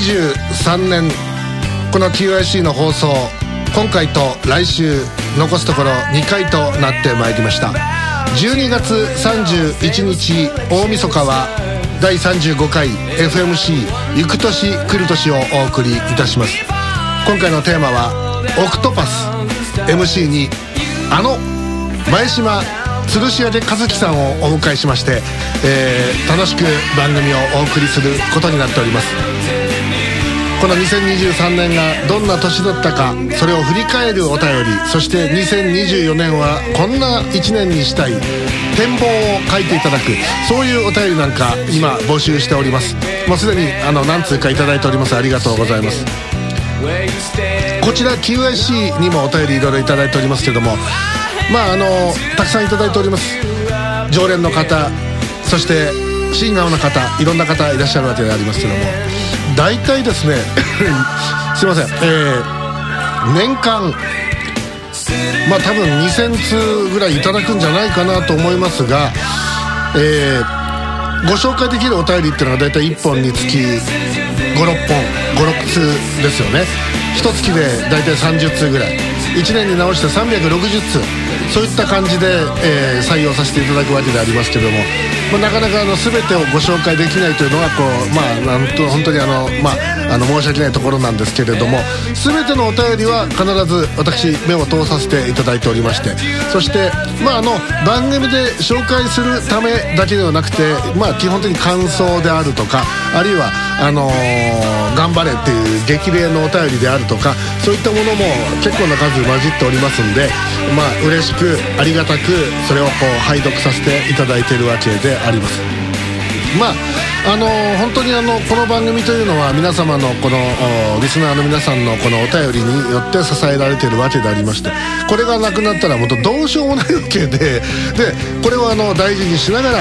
2023年この QIC の放送今回と来週残すところ2回となってまいりました。12月31日大晦日は第35回 FMC 行く年来る年をお送りいたします。今回のテーマはオクトパス。MC にあの前島鶴仕上げ和樹さんをお迎えしまして、えー、楽しく番組をお送りすることになっております。この2023年がどんな年だったかそれを振り返るお便り。そして2024年はこんな1年にしたい。展望を書いていただくそういうお便りなんか今募集しております。もうすでにあの何通か頂いております。ありがとうございます。こちら QIC にもお便りいろいろ頂いておりますけどもまああのたくさん頂いております。常連の方そして新顔の方いろんな方いらっしゃるわけでありますけども大体ですね すいませんえー、年間まあ多分2000通ぐらいいただくんじゃないかなと思いますがえー、ご紹介できるお便りっていうのが大体1本につき56本56通ですよね。一月で大体30通ぐらい。1年に直して360通。そういった感じで、えー、採用させていただくわけでありますけども、まあ、なかなかあの全てをご紹介できないというのはこうまあなんと本当にあのまああの申し訳ないところなんですけれども全てのお便りは必ず私目を通させていただいておりましてそしてまああの番組で紹介するためだけではなくてまあ基本的に感想であるとかあるいはあのー、頑張れっていう激励のお便りであるとかそういったものも結構な数混じっておりますんでまあ嬉しくありがたくそれをこう拝読させていただいているわけであります。まああの本当にあのこの番組というのは皆様のこのリスナーの皆さんのこのお便りによって支えられているわけでありましてこれがなくなったらもっとどうしようもないわけででこれをあの大事にしながら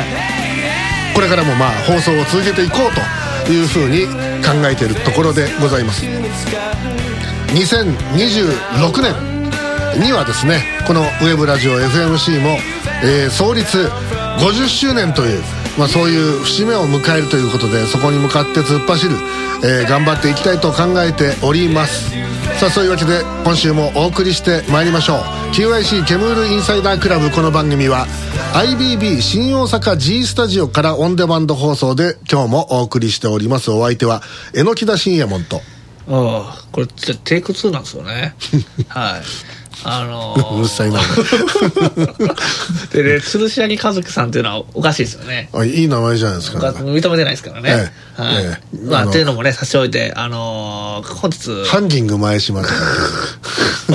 これからもまあ放送を続けていこうというふうに考えているところでございます。2026年。にはですねこのウェブラジオ FMC も、えー、創立50周年というまあ、そういう節目を迎えるということでそこに向かって突っ走る、えー、頑張っていきたいと考えております。さあそういうわけで今週もお送りしてまいりましょう。QIC ケムールインサイダークラブこの番組は IBB 新大阪 G スタジオからオンデマンド放送で今日もお送りしております。お相手は榎田信也門と。ああこれテイク2なんですよね。はいあのー、うるさいな。でね吊るし上げ家族さんっていうのはおかしいですよね。あいい名前じゃないですか、認めてないですからね、ええ、はい、ええ、まあっていうのもね差し置いてあのー、本日。ハンギング前島ま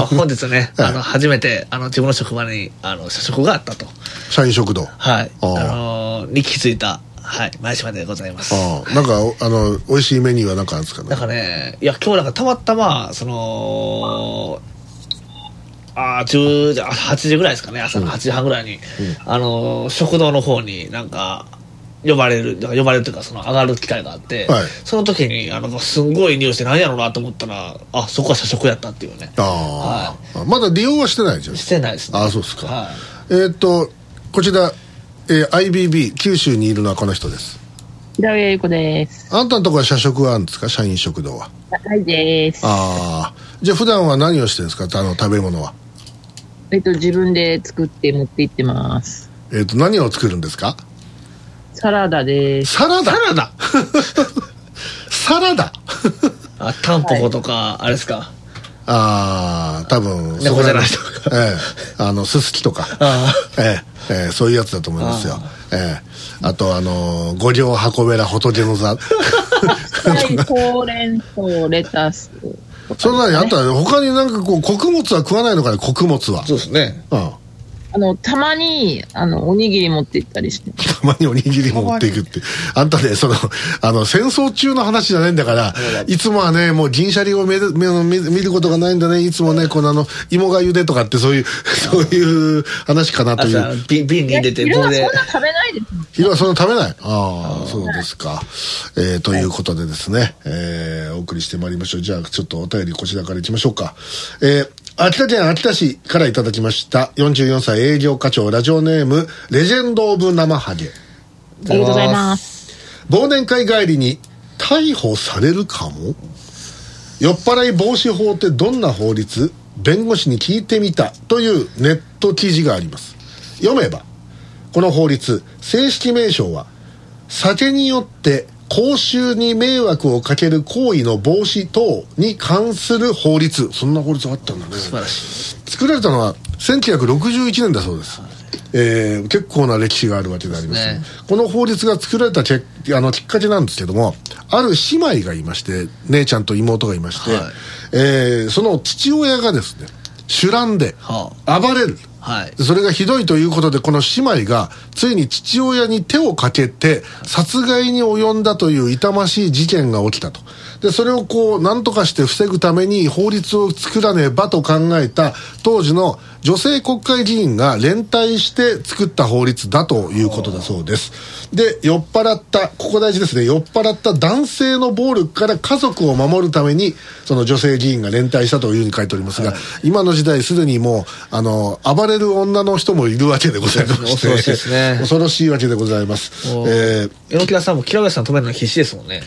あ本日ね、あの初めてあの自分の職場にあの社食があったと。社員食堂。はい。あのー、に気づいたはい、前島でございます。ああ、なんか、あの、美味しいメニューは何かあるんですかね？なんかね、いや、今日なんかたまたま、その、ああ、10時、8時ぐらいですかね、朝の8時半ぐらいに、うん、あの、食堂の方になんか、呼ばれる、呼ばれるというか、その上がる機会があって、はい、その時に、あの、すんごい匂いして何やろうなと思ったら、あ、そこは社食やったっていうね。ああ、はい、まだ利用はしてないじゃん。してないですね。ああ、そうですか。はい、えー、っと、こちら、えー、IBB、九州にいるのはこの人です。平上由子です。あんたのところは社食はあるんですか？社員食堂は。はいです。ああ。じゃあ普段は何をしてるんですか？あの、食べ物は。えっと、自分で作って持って行ってます。えっと、何を作るんですか？サラダです。サラダ？サラダ？サラダ？あ、タンポポとか、はい、あれですか？ああ、多分。猫じゃないとか。ええ。あの、すすきとか。ええ。ええ、そういうやつだと思いますよ。ええ。あと、あの、五両箱べら仏の座。ほうれん草、レタス。そんなにあんた他になんかこう穀物は食わないのかね穀物は。そうですね。うんあの、たまに、あの、おにぎり持って行ったりして。たまにおにぎり持っていくって。あんたね、その、あの、戦争中の話じゃないんだから、いつもはね、もう銀シャリを見る見見見ることがないんだね。いつもね、このあの、芋がゆでとかってそういう、そういう話かなといあう。瓶瓶に入れて棒で昼はそんな食べないです。昼はそんな食べない？ああ、そうですか。えー、ということでですね、えー、お送りしてまいりましょう。じゃあ、ちょっとお便りこちらからいきましょうか。えー、秋田県秋田市からいただきました。44歳営業課長、ラジオネーム、レジェンド・オブ・生ハゲ。ありがとうございます。忘年会帰りに逮捕されるかも？酔っ払い防止法ってどんな法律？弁護士に聞いてみたというネット記事があります読めばこの法律正式名称は酒によって公衆に迷惑をかける行為の防止等に関する法律。そんな法律があったんだね。素晴らしい。作られたのは1961年だそうです、えー結構な歴史があるわけであります、ね。この法律が作られたけあのきっかけなんですけどもある姉妹がいまして姉ちゃんと妹がいまして、はい。えーその父親がですね酒乱では暴れる、ははい。それがひどいということでこの姉妹がついに父親に手をかけて殺害に及んだという痛ましい事件が起きたと。でそれをこう何とかして防ぐために法律を作らねばと考えた当時の女性国会議員が連帯して作った法律だということだそうです。で酔っ払ったここ大事ですね。酔っ払った男性の暴力から家族を守るためにその女性議員が連帯したというふうに書いておりますが、今の時代すでにもうあの暴れる女の人もいるわけでございまして恐ろしいですね。恐ろしいわけでございます。えー榎田さんも木さん止めるの必死ですもんね。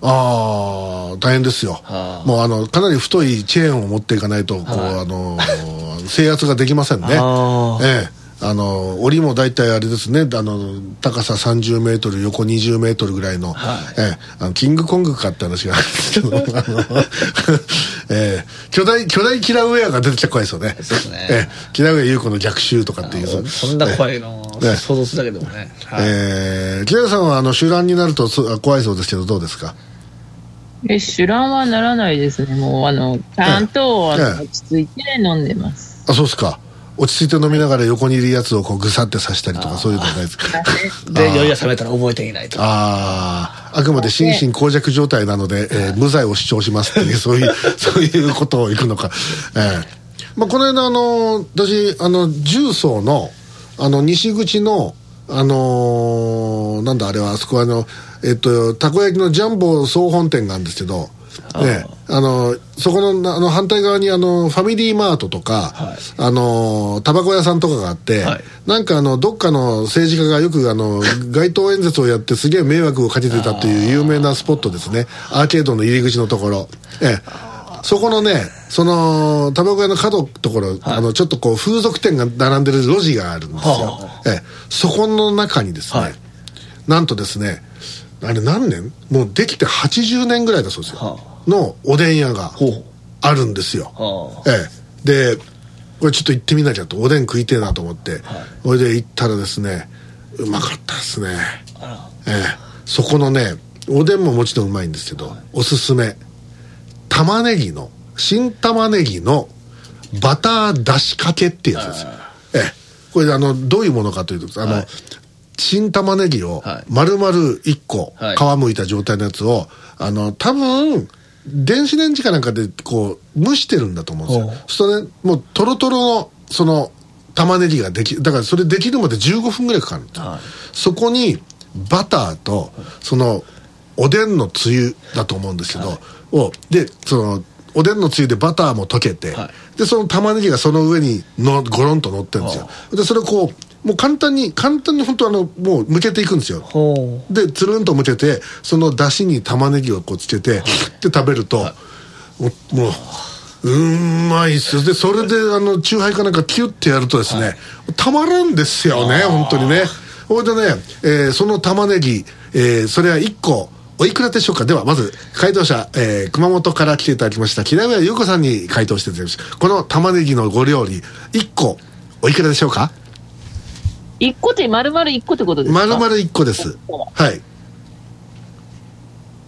ああ大変ですよ、はあ。もうあのかなり太いチェーンを持っていかないとこう、あのー制圧ができませんね。あー。ええ。あの檻も大体あれですね。あの高さ30メートル横20メートルぐらいの,、はい。ええ。あのキングコングかって話があるんですけど。あの、ええ。巨大巨大キラーウェアが出てきたら怖いですよね。そうですね。ええ。キラーウェア優子の逆襲とかっていう。そそんな怖いのね想像するだけでもね、はい。ええ。キラーさんはあの集団になるとそ怖いそうですけどどうですか？え、酒乱はならないですね。もう、あの、ちゃんと、あえ。えの、落ち着いて飲んでます。あそうですか。落ち着いて飲みながら横にいるやつをこうぐさって刺したりとかそういうのはないですか？で酔いが覚めたら覚えていないとあああくまで心神耗弱状態なので、えー無罪を主張しますっていうそういう そういうことをいくのか、えー。まあ、この間あの私あの重曹のあの西口のあのーなんだあれはあそこはあのえっとたこ焼きのジャンボ総本店があるんですけどね、あのそこのあの反対側にあのファミリーマートとか、あのタバコ屋さんとかがあって、はい。なんかあのどっかの政治家がよくあの街頭演説をやってすげえ迷惑をかけてたっていう有名なスポットですね。アーケードの入り口のところ。ええ。そこのねそのタバコ屋の角のところ、あのちょっとこう風俗店が並んでる路地があるんですよ、はええ、そこの中にですね、はい。なんとですねあれ何年？もうできて80年ぐらいだそうですよ、はのおでん屋があるんですよ、はええ、でこれちょっと行ってみなきゃと。おでん食いてえなと思って、それで行ったらですねうまかったですね。あええ、そこのねおでんももちろんうまいんですけど、おすすめ。玉ねぎの新玉ねぎのバターだしかけってやつですよ。ええ。これあのどういうものかというとあの、はい新玉ねぎをはい。丸々1個はい。皮むいた状態のやつをあの多分電子レンジかなんかでこう蒸してるんだと思うんですよ。そう。するとねもうトロトロのその玉ねぎができだからそれできるまで15分ぐらいかかるんですよ。はい。そそこにバターとそのおでんのつゆだと思うんですけど、をでそのおでんのつゆでバターも溶けて、はでその玉ねぎがその上にのゴロンと乗ってるんですよ。でそれをこうもう簡単に簡単に本当あのもう剥けていくんですよ。ほでつるんと剥けてその出汁に玉ねぎをこうつけて、で食べると、もうもううまいっすよ。でそれであのチューハイかなんかキュッてやるとですね、たまらんですよね本当にね。ほいでね、えーその玉ねぎ、えーそれは1個おいくらでしょうか？ではまず回答者、えー熊本から来ていただきました木田優子さんに回答していただきましたこの玉ねぎのご料理1個おいくらでしょうか？一個って丸々一個ってことですか？丸々1個です。はい。っ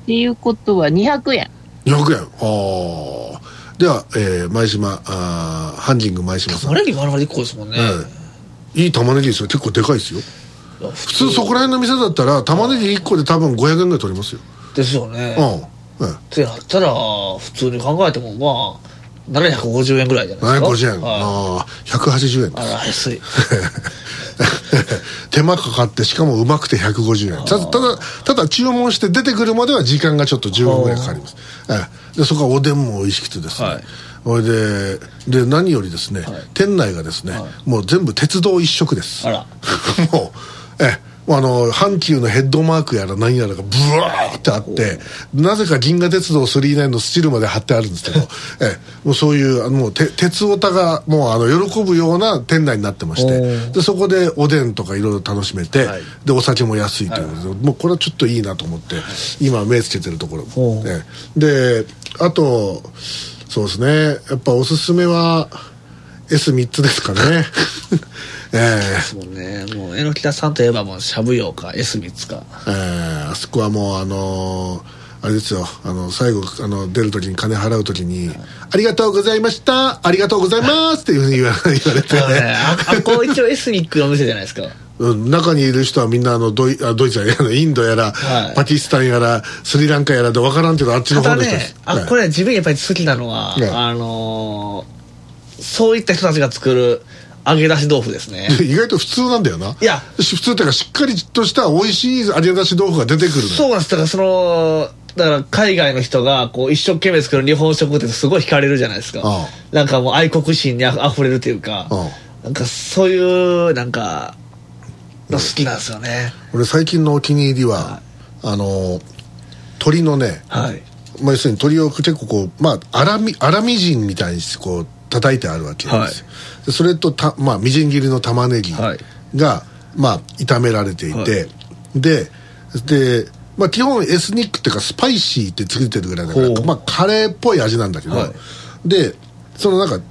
ていうことは200円。200円。ああでは、えー前島あーハンジング前島さん、玉ねぎ丸々1個ですもんね、うんいい玉ねぎですよ。結構でかいですよ。普通そこら辺の店だったら玉ねぎ1個で多分500円ぐらい取りますよ。ですよね。うん、うん、ってやったら普通に考えてもまあ750円ぐらいじゃないですか750円、ああ180円あら安い手間かかってしかもうまくて150円ただただ注文して出てくるまでは時間がちょっと15分ぐらいかかりますでそこはおでんも美味しくてですね、はいそれでで何よりですね、店内がですね、もう全部鉄道一色ですあらもうええあの阪急のヘッドマークやら何やらがブワーってあってなぜか銀河鉄道39のスチールまで貼ってあるんですけど、ええ、もうそういうあのもうて鉄オタがもうあの喜ぶような店内になってましてでそこでおでんとかいろいろ楽しめて、はい。でお酒も安いということで、もうこれはちょっといいなと思って、今目つけてるところ。お、ー。ええ。であとそうですね。やっぱおすすめは S3 つですかね ええ。そうね。もう榎田さんといえばもうしゃぶようか S 三つか。えーあそこはもうあのーあれですよ。あの最後あの出る時に金払う時に「ありがとうございました。ありがとうございます」っていうふうに言わ 言われて、ね。ああこう一応エスニックの店じゃないですか。うん。中にいる人はみんなあのドイあドイツや インドやら、はい。パキスタンやらスリランカやらで分からんけどあっちの方の人です、あこれ自分やっぱり好きなのは、ね。あのーそういった人たちが作る揚げ出し豆腐ですね。意外と普通なんだよな。いや。し普通っていうかしっかりとした美味しい揚げ出し豆腐が出てくるそうなんです。だからそのだから海外の人がこう一生懸命作る日本食ってすごい惹かれるじゃないですか。なんかもう愛国心にあふれるというかあなんかそういうなんかの好きなんですよね。俺最近のお気に入りは、あの鶏のね、はい。まあ、要するに鶏を結構こうまあ粗み粗みじんみたいにしてこう叩いてあるわけです。よ、でそれとた、まあ、みじん切りの玉ねぎはい。が、まあ炒められていて、はい。でで、まあ、基本エスニックっていうかスパイシーってついてるぐらいだからまあ、カレーっぽい味なんだけど、はい。でそのなんか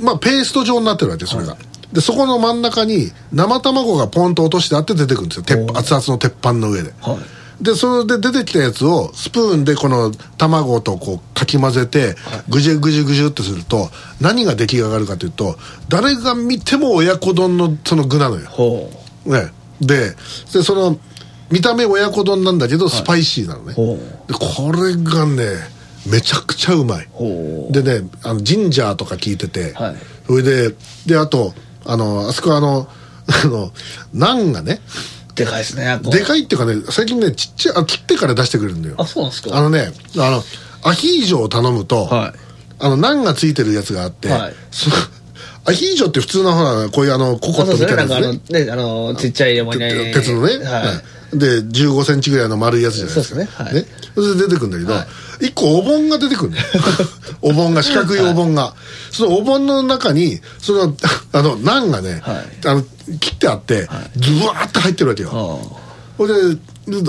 まあペースト状になってるわけそれが、でそこの真ん中に生卵がポンと落としてあって出てくるんですよ。鉄熱々の鉄板の上で、はいでそれで出てきたやつをスプーンでこの卵とこうかき混ぜてぐじゅぐじゅぐじゅってすると何が出来上がるかというと誰が見ても親子丼のその具なのよ、ほね、ででその見た目親子丼なんだけどスパイシーなのね、う。ほでこれがねめちゃくちゃうまい。でねあのジンジャーとか効いてて、はい。それでであとあのあそこあの あのナンがねでかいですねでかいっていうかね最近ねちっちゃいあ切ってから出してくれるんだよ。あそうなんですか？あのねあのアヒージョを頼むと、はい。あのナンがついてるやつがあって、はい。アヒージョって普通のほらこういうあのココットみたいなやつなんかあのねねあのちっちゃい山にて鉄のね、はい。はい。で1 5センチぐらいの丸いやつじゃないですか。そうですね。はいそれで出てくるんだけど、は一個お盆が出てくるの。よ お盆が四角いお盆が、そのお盆の中にそのあのナンがね、はい。あの切ってあって、ズワーって入ってるわけよ、あそれで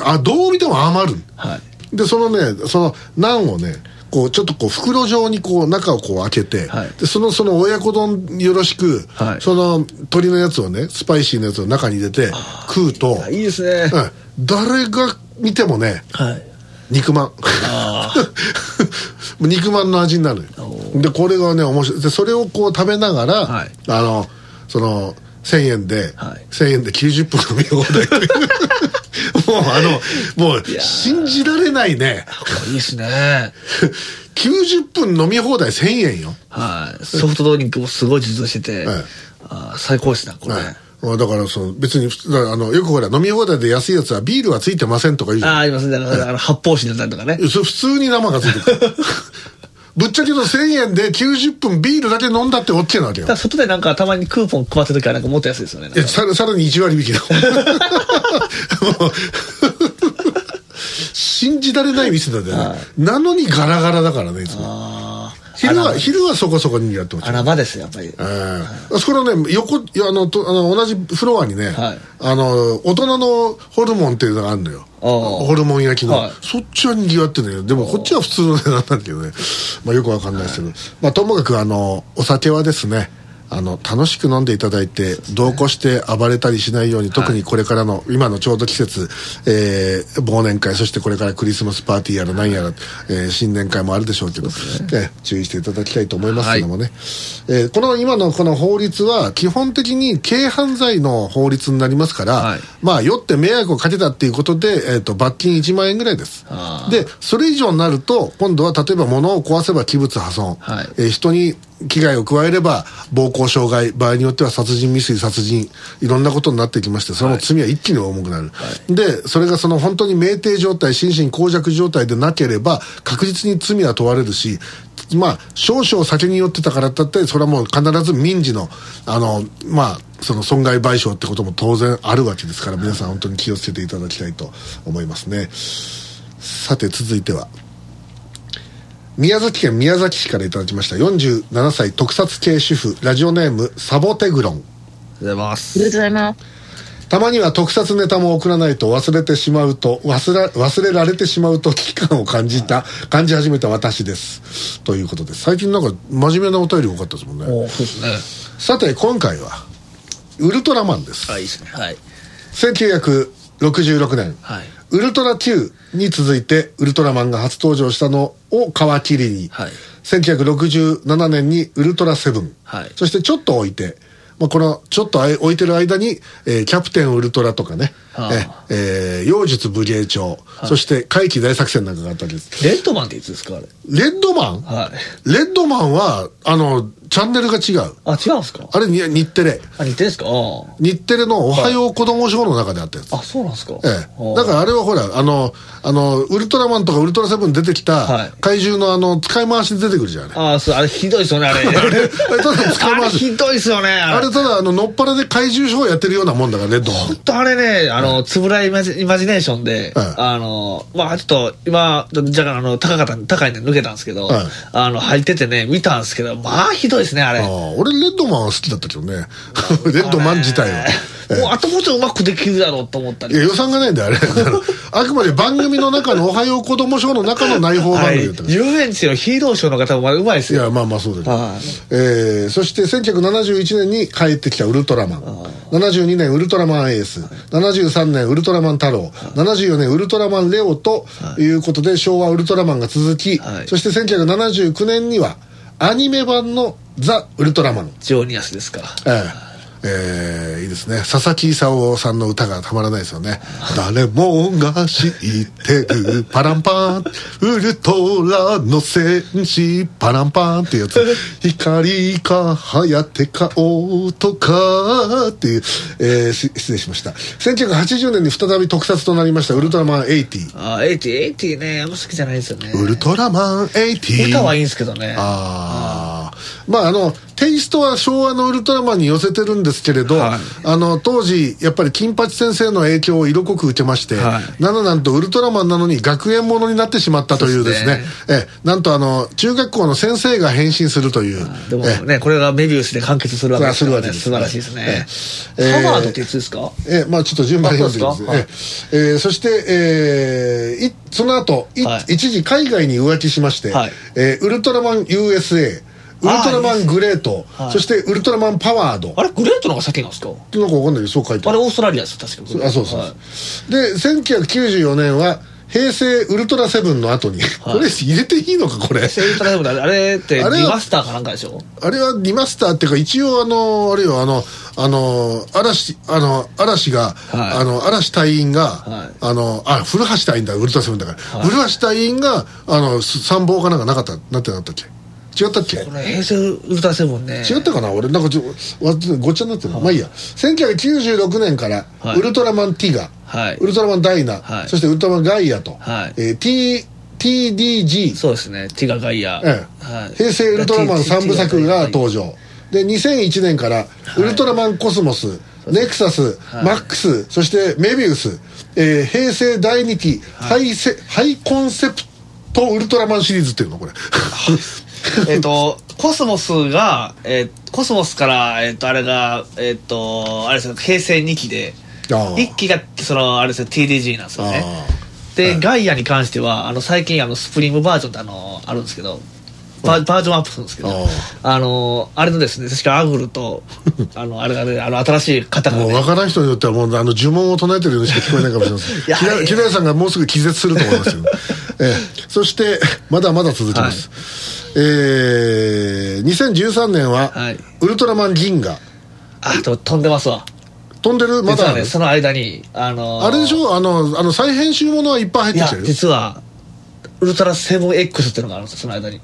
あどう見ても余るあはい。でそのねそのナンをねこうちょっとこう袋状にこう中をこう開けて、はい。でそのその親子丼よろしく、はい。その鶏のやつをねスパイシーなやつを中に入れて食うと、あいいですね。うん。誰が見てもねはい。肉まん。あ 肉まんの味になる。でこれがね面白い。でそれをこう食べながら、はい。あのその1000円で、はい。1000円で90分飲み放題というもうあのもう信じられないね。あいいですね。90分飲み放題1000円よ、はい。ソフトドリンクもすごい充実してて、はいあ最高ですねこれ、はいあだからその別にあのよくほら飲み放題で安いやつはビールはついてませんとか言うじゃん。ああありますね。だからあの発泡酒だったりとかね。普通に生がついてる ぶっちゃけど1000円で90分ビールだけ飲んだって OK なわけよ。ただ外でなんかたまにクーポン配ってる時はなんかもっと安いですよね。さらさらに1割引きだ。信じられない店だよね、なのにガラガラだからねいつも。あ昼は昼はそこそこにやってまあすよ。穴場ですよやっぱり。ええ。あそこのね横いやあのとあの同じフロアにね、はい。あの大人のホルモンっていうのがあるのよホルモン焼きの、はい。そっちはにぎわってるのよ。でもこっちは普通の値段なんだけどね。まあよくわかんないですけど、まあともかくあのお酒はですねあの楽しく飲んでいただいて同行して暴れたりしないように特にこれからの、今のちょうど季節、えー忘年会そしてこれからクリスマスパーティーやら何やら、えー新年会もあるでしょうけどえー注意していただきたいと思いますけどもね、えーこの今のこの法律は基本的に軽犯罪の法律になりますから、はい。まあ酔って迷惑をかけたっていうことで、えー、と罰金1万円ぐらいです。でそれ以上になると今度は例えば物を壊せば器物破損、はい。えー人に危害を加えれば暴行傷害場合によっては殺人未遂殺人いろんなことになってきましてその罪は一気に重くなる、でそれがその本当に酩酊状態心神耗弱状態でなければ確実に罪は問われるしまあ少々酒に酔ってたからだってそれはもう必ず民事のあのまあその損害賠償ってことも当然あるわけですから皆さん本当に気をつけていただきたいと思いますね。さて続いては宮崎県宮崎市からいただきました47歳特撮系主婦ラジオネームサボテグロン。ありがとうございまありがとうすございます。たまには特撮ネタも送らないと忘れてしまうと忘れ忘れられてしまうと危機感を感じた感じ始めた私です。ということです。最近なんか真面目なお便り多かったですもんね。おそうですね。さて今回はウルトラマンです。あいいですね。はい。1966年。はいウルトラ Q に続いてウルトラマンが初登場したのを皮切りに、はい。1967年にウルトラセブン、はい。そしてちょっと置いて、まあ、このちょっと置いてる間に、えーキャプテンウルトラとかね、はあええー妖術武芸長、そして怪奇大作戦なんかがあったわけです。レッドマンっていつですかあれ？レッドマン、はい。レッドマンはあのチャンネルが違う。あ違うんですか？あれに日テレ。あ似てるんですか？あ日テレの「おはよう子供ショー」の中であったやつ、あそうなんですか？ええ、だからあれはほらあのあのウルトラマンとかウルトラセブン出てきたはい。怪獣のあの使い回しで出てくるじゃんあそうあれひどいですよね あれ。あれただ使い回し。ひどいですよねあれ。あれただあののっぱらで怪獣ショーやってるようなもんだからレッドマン。本当あれね、あの、つぶらいイマジイマジネーションで、はいあの、まあちょっと、今、じゃあ、あの、高かった、高いね、抜けたんですけど、はいあの、入っててね、見たんですけど、まあひどいですね、あれ。ああ俺レッドマンは好きだったけどね。レッドマン自体は、ええもう、あともうちょっとうまくできるだろうと思ったり。いや予算がないんだよあれ。あくまで番組の中の「おはよう子供ショー」の中の内包番はい組だったから、遊園地のヒーローショーの方もうまいですよ。いやまあまあそうだけど、はい。えーそして1971年に帰ってきたウルトラマン。72年ウルトラマンエース。73年ウルトラマン太郎。74年ウルトラマンレオということで昭和ウルトラマンが続き、はい。そして1979年にはアニメ版の「ザ・ウルトラマン」ジョーニアスですか。ら。えええーいいですね。佐々木功さんの歌がたまらないですよね「誰もが知ってる。パランパン。ウルトラの戦士。パランパン」っていうやつ「光か颯か音か」って。いう、えーし失礼しました。1980年に再び特撮となりました。ウルトラマン80あー、80、80ね、あんま好きじゃないですよね。ウルトラマン80歌はいいんですけどね。ああまああのテイストは昭和のウルトラマンに寄せてるんですけれど、はい。あの当時やっぱり金八先生の影響を色濃く受けまして、はい。なのなんとウルトラマンなのに学園ものになってしまったというですね。えなんとあの中学校の先生が変身するという。でもえね、これがメビウスで完結するわけですね。す素晴らしいですね。ええ。ハワードっていつですか？えまあちょっと順番に読んでみます。あそうでええ。ーそして、えーいその後、いはい。一時海外に浮気しまして、はい。えーウルトラマン USA ウルトラマングレート、はい。そしてウルトラマンパワード。あれグレートの方が先なんですか？なんかわかんないけどそう書いてある。あれオーストラリアです確かあそうそう、はい。で1994年は平成ウルトラセブンの後に、これ入れていいのかこれ。セールトライブであれってリあれはマスターかなんかでしょ？あれはリマスターっていうか一応あのあれよあのあの嵐あの嵐が、はい。あの嵐隊員が、はい。あのあ古橋隊員だウルトラセブンだから、古橋隊員があの参謀かなんかなかったなってなったっけ？違ったっけ？これ平成ウルトラセブンね。違ったかな？俺なんかちょわごっちゃになってる、まあいいや。1996年から、はい。ウルトラマンティガ、はい。ウルトラマンダイナ、はい。そしてウルトラマンガイアと、はい。えー T TDG そうですね。ティガガイア、ええ。はい、平成ウルトラマン3部作が登場。場で2001年からウルトラマンコスモス、ネクサス、はい。マックスそしてメビウス、えー平成第2期、ハイセハイコンセプトウルトラマンシリーズっていうのこれ えっとコスモスが、えーコスモスから、えっとあれがえっとあれですよ平成2期でああ。1期がそのあれですよ TDG なんですよね。あで、ガイアに関してはあの最近あのスプリームバージョンってあのあるんですけどバージョンアップするんですけどああ。のあれのですね確かアグルと あのあれがねあの新しい方がね。もう分からん人によってはもうあの呪文を唱えてるようにしか聞こえないかもしれません。いやさんがもうすぐ気絶すると思いますよ、ええ。そしてまだまだ続きます、えー、2013年は、はい。ウルトラマン銀河。あと飛んでますわ。飛んでる？まだねその間にあのあれでしょ？あのあの再編集ものはいっぱい入ってきてる実はウルトラセブン X っていうのがあるんですよその間に。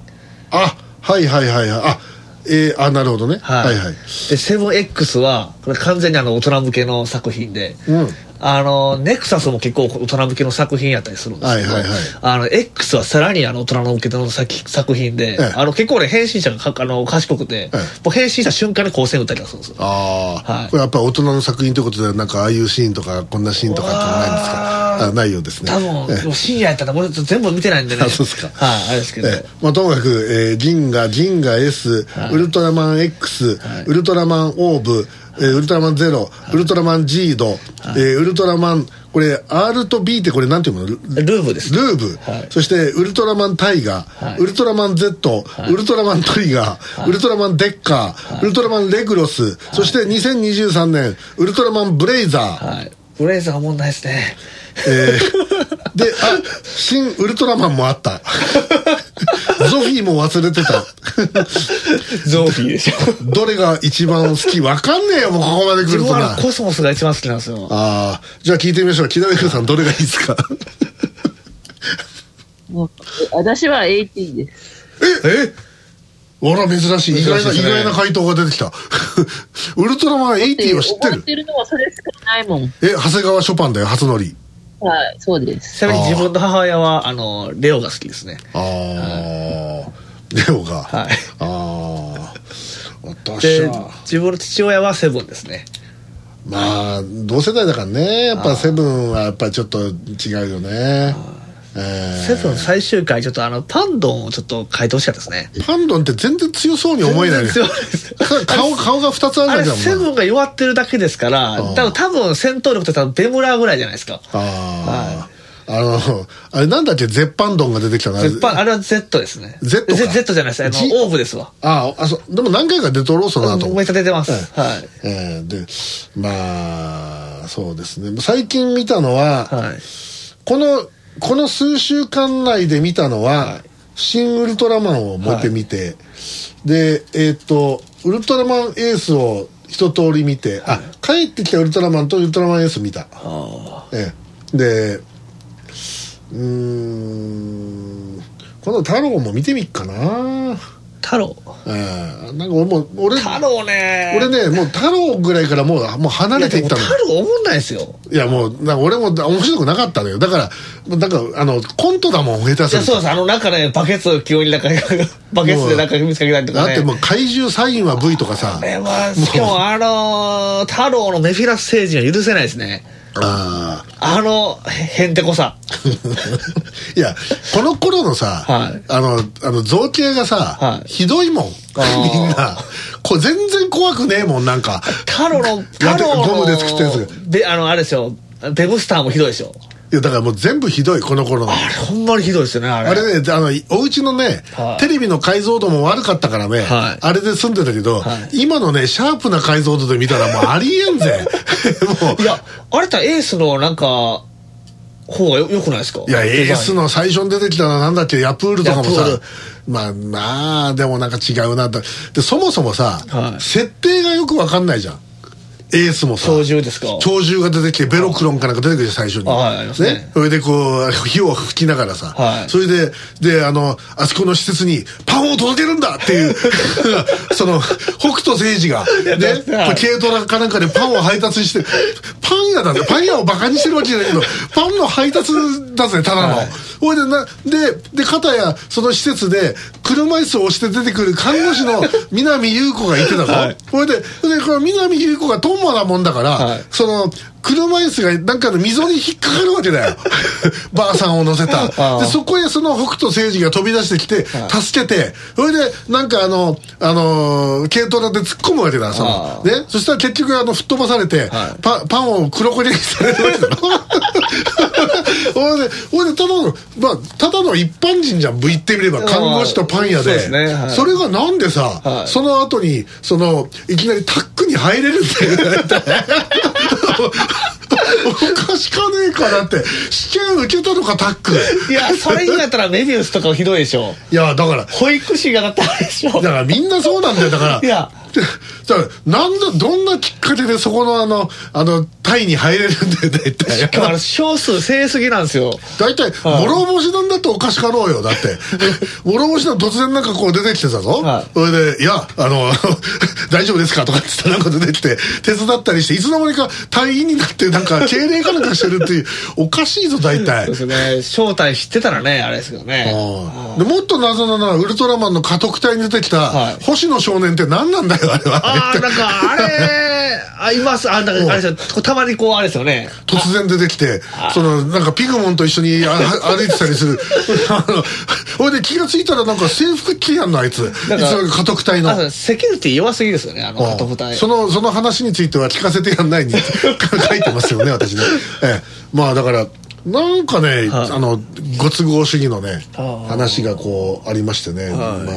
あはいはいはいはい。あえー、あなるほどね、はい、はいでセブン X はこれ完全にあの大人向けの作品で、うんあのネクサスも結構大人向けの作品やったりするんですけど、はいはいはい。あの X はさらにあの大人向けの作作品で、ええ。あの結構ね変身者がかあの賢くて、えもう変身した瞬間に光線打ったりするんですよ。ああ、はい。これやっぱ大人の作品ということでなんかああいうシーンとかこんなシーンとかってないんですか？あないようですね。多分、深夜やったらもう全部見てないんでね。あそうですか。はいあれですけど、ええ。まあ、ともかく、えー、銀河銀河 S、はい。ウルトラマン X、ウルトラマンオーブ、えーウルトラマンゼロ、ウルトラマンジード、えーウルトラマンこれ R と B ってこれなんていうの？ルルーブですルーブ、はい。そしてウルトラマンタイガー、はい。ウルトラマン Z、ウルトラマントリガー、ウルトラマンデッカー、ウルトラマンレグロス、そして2023年ウルトラマンブレイザー、はい。ブレイザーはもんないですね。えーで、あ、新ウルトラマンもあった。ゾフィーも忘れてた。ゾーフィーでしょ どれが一番好きわかんねえよ、もうここまで来自るとな。コスモスが一番好きなんですよああ、じゃあ聞いてみましょう。木田上さん、どれがいいですか？もう私は AT です。え？あら、珍しい。意外な、ね意外な回答が出てきた。ウルトラマン80を知ってる覚えてるのはそれしかないもん。え、長谷川ショパンだよ、初乗り。はい、そうです。ちなみに自分の母親はあのレオが好きですね。ああ、レオが？はい。ああ。私では。自分の父親はセブンですね。まあ同世代だからね。やっぱセブンはやっぱりちょっと違うよね。えーセブン最終回ちょっとあのパンドンをちょっと変えてほしかったですね。パンドンって全然強そうに思えないね。強いです顔顔が2つあるじゃんセブンが弱ってるだけですからうん多分多分戦闘力って多分ベムラーぐらいじゃないですか。ああ、あのあれなんだっけ？絶版ドンが出てきたな絶版あれは Z ですね。Z か。Z, じゃないです。あの G？オーブですわ。ああそう。でも何回か出とろうその後めっちゃ出てます、うんはい。えーでまあそうですね。最近見たのは、はい。このこの数週間内で見たのは、はい。新ウルトラマンをもう一回見て、でえっ、とウルトラマンエースを一通り見て、あ帰ってきたウルトラマンとウルトラマンエース見た、あええ。でうーんこの太郎も見てみっかな。ー太郎。ええ。なんか俺も俺太郎ね。俺ねもう太郎ぐらいからもうもう離れていったの。太郎思んないですよ。いやもうなんか俺も面白くなかったのよ。だからなんかあのコントだもん下手すると。いやそうですあの中でバケツを急になんか バケツでなんか見つけたりとかね。だってもう怪獣サインは V とかさ。これはしかもあのー太郎のメフィラス星人は許せないですねああのへへんてこさ。ー いやこの頃のさ、はい。あのあの造形がさ、はい。ひどいもん。みんな。これ全然怖くねえもんなんか。太郎の太郎のゴムで作ったやつ。がであのあれですよ。ベブスターもひどいでしょいやだからもう全部ひどいこの頃の。あれほんまにひどいですよねあれ。あれね、あの、お家のね、はい。テレビの解像度も悪かったからね、はい。あれで住んでたけど、はい。今のね、シャープな解像度で見たらもうありえんぜ。もう。いやあれってエースのなんか方がよよくないですか？いや、エースの最初に出てきたのはなんだっけ、ヤプールとかもさ。まあ、まあ、でもなんか違うなと。で、そもそもさ、はい。設定がよくわかんないじゃん。エースもさ。鳥獣ですか？鳥獣が出てきて、ベロクロンかなんか出てくるじゃん、最初に。あはいありますねそれでこう、火を吹きながらさ、はいそれで、で、あの、あそこの施設にパンを届けるんだっていう、その、北斗星児が、ね、軽トラかなんかでパンを配達して、パン屋だね。パン屋をバカにしてるわけじゃないけど、パンの配達だぜ、ただの。はいほいでな、で、で、片や、その施設で、車椅子を押して出てくる看護師の南優子がいてたぞ。はいほいで、で、この南優子がトンマなもんだから、はいその、車椅子がなんかの溝に引っかかるわけだよ。ばあさんを乗せた。あでそこへその北斗星司が飛び出してきて助けて。それでなんかあのあのー軽トラで突っ込むわけだその。あね。そしたら結局あの吹っ飛ばされて、はい。パパンを黒焦げにされるわけだ。ろほいでほいでただのまあただの一般人じゃん言ってみれば看護師とパン屋で。そうですねはい。それがなんでさ、はい。その後にそのいきなりタックに入れるんだよ おかしかねえかなって試験受けたのかタック。いやそれ以外だったらメビウスとかもひどいでしょ。いやだから保育士がだったでしょ。だからみんなそうなんだよ。だからいやだからなんだどんなきっかけでそこのあのあのタイに入れるんだよ大体。だから少数制すぎなんですよ。大体はい。諸星なんだっておかしかろうよだって。諸星なん突然なんかこう出てきてたぞ、はい。それで「いやあの 大丈夫ですか?」とかって言ってなんか出てきて手伝ったりしていつの間にか隊員になってなんか敬礼かなんかしてるっていう おかしいぞ大体。そうですね。正体知ってたらねあれですけどね。でもっと謎なのはウルトラマンの家督隊に出てきたはい。星野少年って何なんだよあれは。ああなんかあれあいます。あなんかあれですよ。たまにこうあれですよね。突然出てきてそのなんかピグモンと一緒にあ歩いてたりする。ほいで気が付いたらなんか制服着てやんのあいつ。家督隊の。セキュリティ弱すぎですよねあの家督隊。そのその話については聞かせてやんないに 書いてますよね私ね、ええ、まあだからなんかね、はい。あのご都合主義のね話がこうありましてね、はい。まあ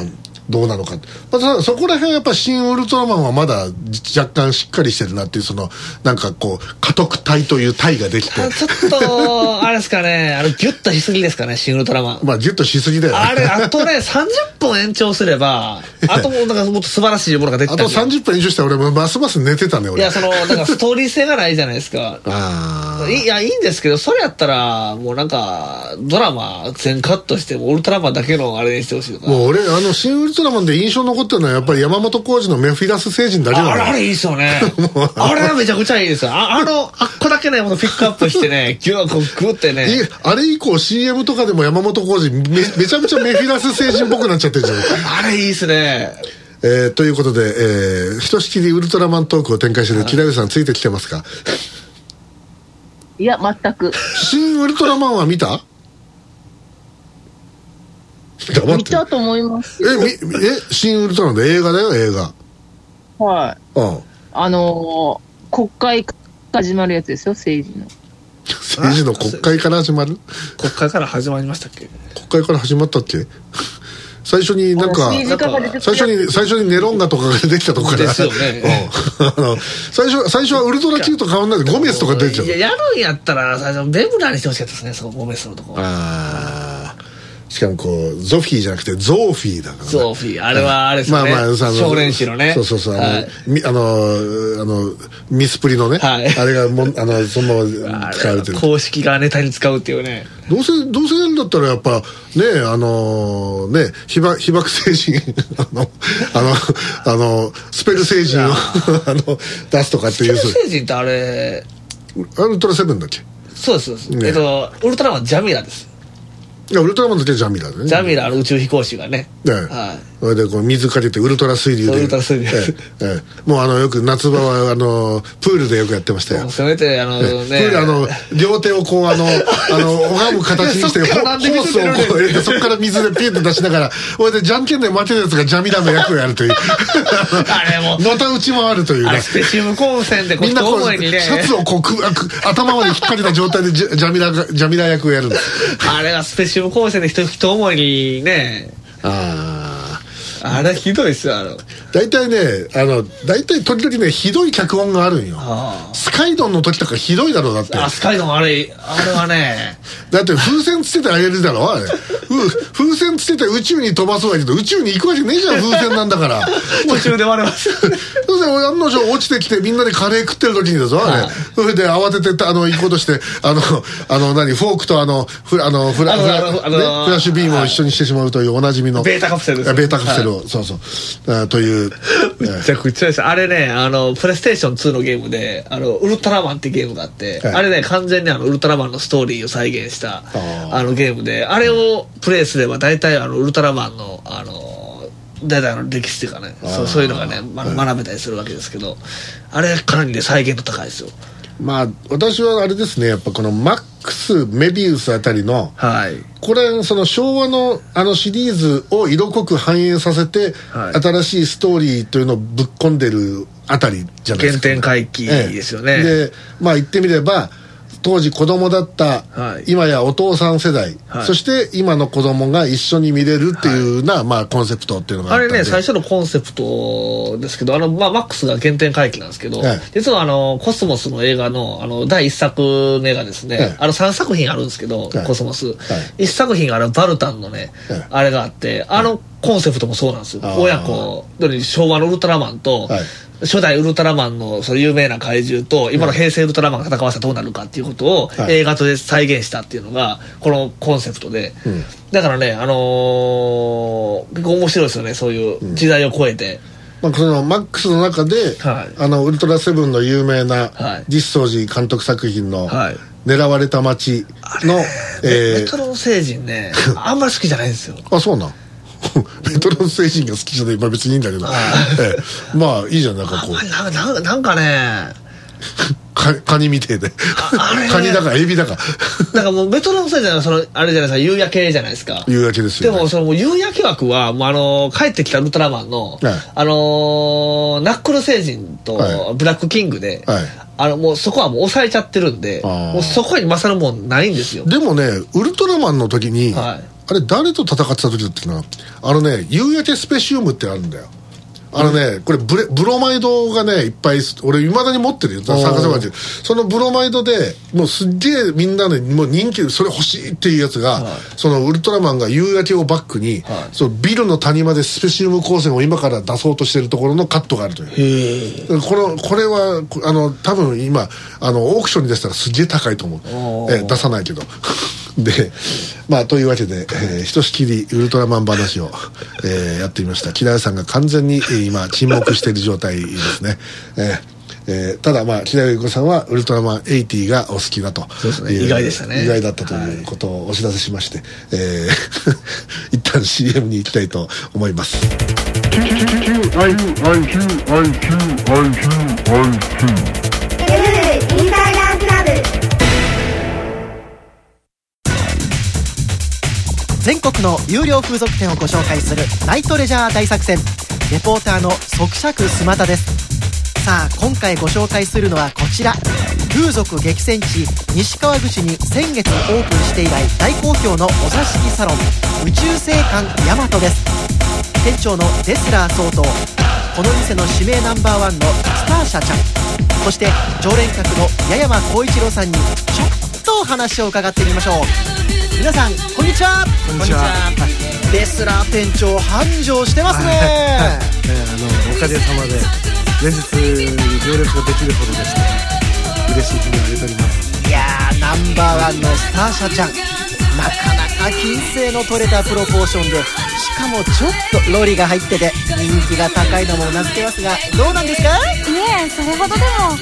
どうなのか、まあそこら辺はやっぱ新ウルトラマンはまだ若干しっかりしてるなっていうそのなんかこう家督隊という隊ができて。あちょっと あれですかね。あのギュッとしすぎですかねシン・ウルトラマン。まあギュッとしすぎだよね。あれあとね30分延長すればあともうなんかもっと素晴らしいものが出てあとたんじゃない30分以上したら俺もますます寝てたね俺。いやそのなんかストーリー性がないじゃないですか。ああいいやいいんですけどそれやったらもうなんかドラマ全カットしてウルトラマンだけのあれにしてほしいもう俺あの新ウルトラマンで印象残ってるのはやっぱり山本浩二のメフィラス星人だけだあれあねれいいっすよね。あれはめちゃくちゃいいですよ。ああのあっこだけねものピックアップしてねギュッこうグッていねあれ以降 CM とかでも山本浩二めめちゃめちゃメフィラス星人っぽくなっちゃってるじゃん。あれいいっすね。えー、ということで、えー、ひとしきりウルトラマントークを展開してる木田さんついてきてますか？いや、全く。新ウルトラマンは見た？黙って。見たと思います。えみえ新ウルトラマンで映画だよ映画。はい。うん。あのー、国会始まるやつですよ、政治の。政治の国会から始まる？国会から始まりましたっけ？国会から始まったっけ？最初になんか最初に最初にネロンガとかが出てきたとこからですよね。うん。あの最初最初はウルトラ Q と変わんないでゴメスとか出てきたいややるんやったら最初ベムラーにしてほしかったですねそのゴメスのとこ。ああしかもこうゾフィーじゃなくてゾーフィーだからね。ゾーフィー。あれはあれですよね。まあまあさあの少年誌のね。そうそうそう。あの,、はい。みあのあのミスプリのね、はい。あれがもんあのそのままあ使われてる。れ公式がネタに使うっていうね。どうせどうせやるんだったらやっぱねあのね被爆被爆星人あのあのあのスペル星人を あの出すとかっていう。スペル星人ってあれあウルトラセブンだっけ？そうですそうです、ね。えっとウルトラマンジャミラですウルトラマンだけジャミラだね。ジャミラの宇宙飛行士がね。ね。はいそれでこう水かけてウルトラ水流で。ウルトラ水流。ええええ。もうあのよく夏場はあのプールでよくやってましたよ。せめてあのね。プールあの両手をこうあの あの拝む形にしてホースをこう入れてそこから水でピュッて出しながらこれでじゃんけんで負けるやつがジャミラの役をやるという。あれも。のた打ち回るというね。スペシウム光線でこうみんなこう思いにね。シャツをこうくく頭まで引っ掛けた状態でジャジャミラがジャミラ役をやるんです。あれがスペシウム光線で人人思いにね。あああれひどいっすよあの。大体ねあの大体時々ねひどい脚本があるんよ。あスカイドンの時とかひどいだろうだって。あスカイドンあれあれはね。だって風船つけてあげるだろ。あれ。ふ風船つけて宇宙に飛ばすわけど宇宙に行くわけねえじゃん風船なんだから。途中で割れます。それで案の定落ちてきてみんなでカレー食ってる時にだぞあれ、はいそれで慌ててあの行こうとしてあのあの何フォークとあのフあのフラあのフラッシュビームを一緒にしてしまうというおなじみの。ベータカプセルベータカプセルを、そうそう。あという。え めちゃくちゃです。あれねあのプレイステーション2のゲームであのウルトラマンってゲームがあって、はい。あれね完全にあのウルトラマンのストーリーを再現したあのゲームであれをプレイすれば大体あのウルトラマンのあの大体の歴史っていうかねそうそういうのがね、ま、学べたりするわけですけどあれかなりね再現度高いですよ。まあ私はあれですねやっぱこのマックスメビウスあたりのはい。これその昭和のあのシリーズを色濃く反映させて、はい。新しいストーリーというのをぶっ込んでるあたりじゃないですか。原点回帰ですよね、ええ。でまあ言ってみれば当時子供だった、はい。今やお父さん世代、はい。そして今の子供が一緒に見れるっていうような、まあコンセプトっていうのがあれね最初のコンセプトですけどあの、まあ、マックスが原点回帰なんですけど、ええ。実はあのコスモスの映画のあの第1作目がですね、ええ。あの3作品あるんですけど、ええ。コスモス、はい。1作品があのバルタンのね、ええ。あれがあってあのコンセプトもそうなんですよ。親子昭和のウルトラマンと、はい初代ウルトラマンのその有名な怪獣と今の平成ウルトラマンが戦わせたらどうなるかっていうことをはい。映画とで再現したっていうのがこのコンセプトで、うん。だからね、あのー結構面白いですよねそういう時代を超えて、まあ、そのマックスの中で、はい。あのウルトラセブンの有名なはい。実相寺監督作品のはい「狙われた街の」えメトロノ星人ね あんまり好きじゃないんですよ。あそうなん？メトロノ星人が好きじゃない。まあ別にいいんだけど、ええ。まあいいじゃんなんかこう。なんかね。カカニみてえで。カニだかエビだか。なんかもうメトロノ星人はそのあれじゃないですか。夕焼けじゃないですか。夕焼けですでよ、ね、もその夕焼け枠はもうあの帰ってきたウルトラマンの、はいあのーナックル星人とはい。ブラックキングで、はい。あのもうそこはもう抑えちゃってるんでもうそこに勝るもんないんですよ。でもねウルトラマンの時に、はいあれ誰と戦ってた時だったっけな？あのね夕焼けスペシウムってあるんだよ。あのね、これブレブロマイドがねいっぱい俺いまだに持ってるよ。参加者がそのブロマイドでもうすっげえみんなのもう人気それ欲しいっていうやつが、はい。そのウルトラマンが夕焼けをバックに、はい。そのビルの谷間でスペシウム光線を今から出そうとしてるところのカットがあるという。このこれはこあの多分今あのオークションに出したらすげえ高いと思う。え出さないけど でまあというわけで、えーひとしきりウルトラマン話を、えーやってみました。木田屋さんが完全に、えー今沈黙している状態ですね、えーえーただまあ木田由子さんはウルトラマン80がお好きだと。そうですね。いう意外でしたね。意外だったということをお知らせしまして、えー 一旦 CM に行きたいと思います全国の有料風俗店をご紹介するナイトレジャー大作戦。レポーターの即尺スマタです。さあ今回ご紹介するのはこちら。風俗激戦地西川口に先月オープンして以来大好評のお座敷サロン宇宙星館ヤマトです。店長のデスラー総統この店の指名ナンバーワンのスターシャちゃんそして常連客の八山浩一郎さんにちょっとお話を伺ってみましょう。皆さんこんにちは。こんにちは。デスラー店長繁盛してますね、えーあのおかげさまで連日行列ができるほどですね嬉しい日にあげております。いやーナンバーワンのスターシャちゃん。なかなか金星の取れたプロポーションでしかもちょっとロリが入ってて人気が高いのもうなずけますがどうなんですか？いえそれほどでも。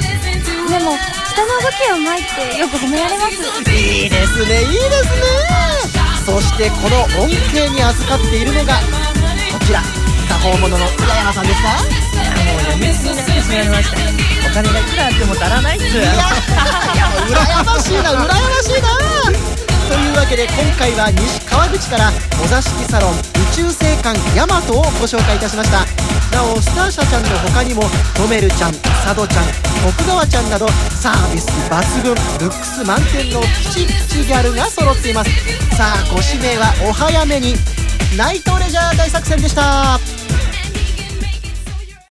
でも人の武器を前ってよく褒められます。いいですねいいですね。そしてこの恩恵に預かっているのがこちら作法者の八山さんですか？もうやめすぎなってしまいました。お金がいくらあっても足らないっす。いやいや羨ましいな羨ましいな。というわけで今回は西川口からお座敷サロン宇宙星館ヤマトをご紹介いたしました。なおスターシャちゃんの他にもトメルちゃん佐渡ちゃん徳川ちゃんなどサービス抜群ルックス満点のピチピチギャルが揃っています。さあご指名はお早めにナイトレジャー大作戦でした。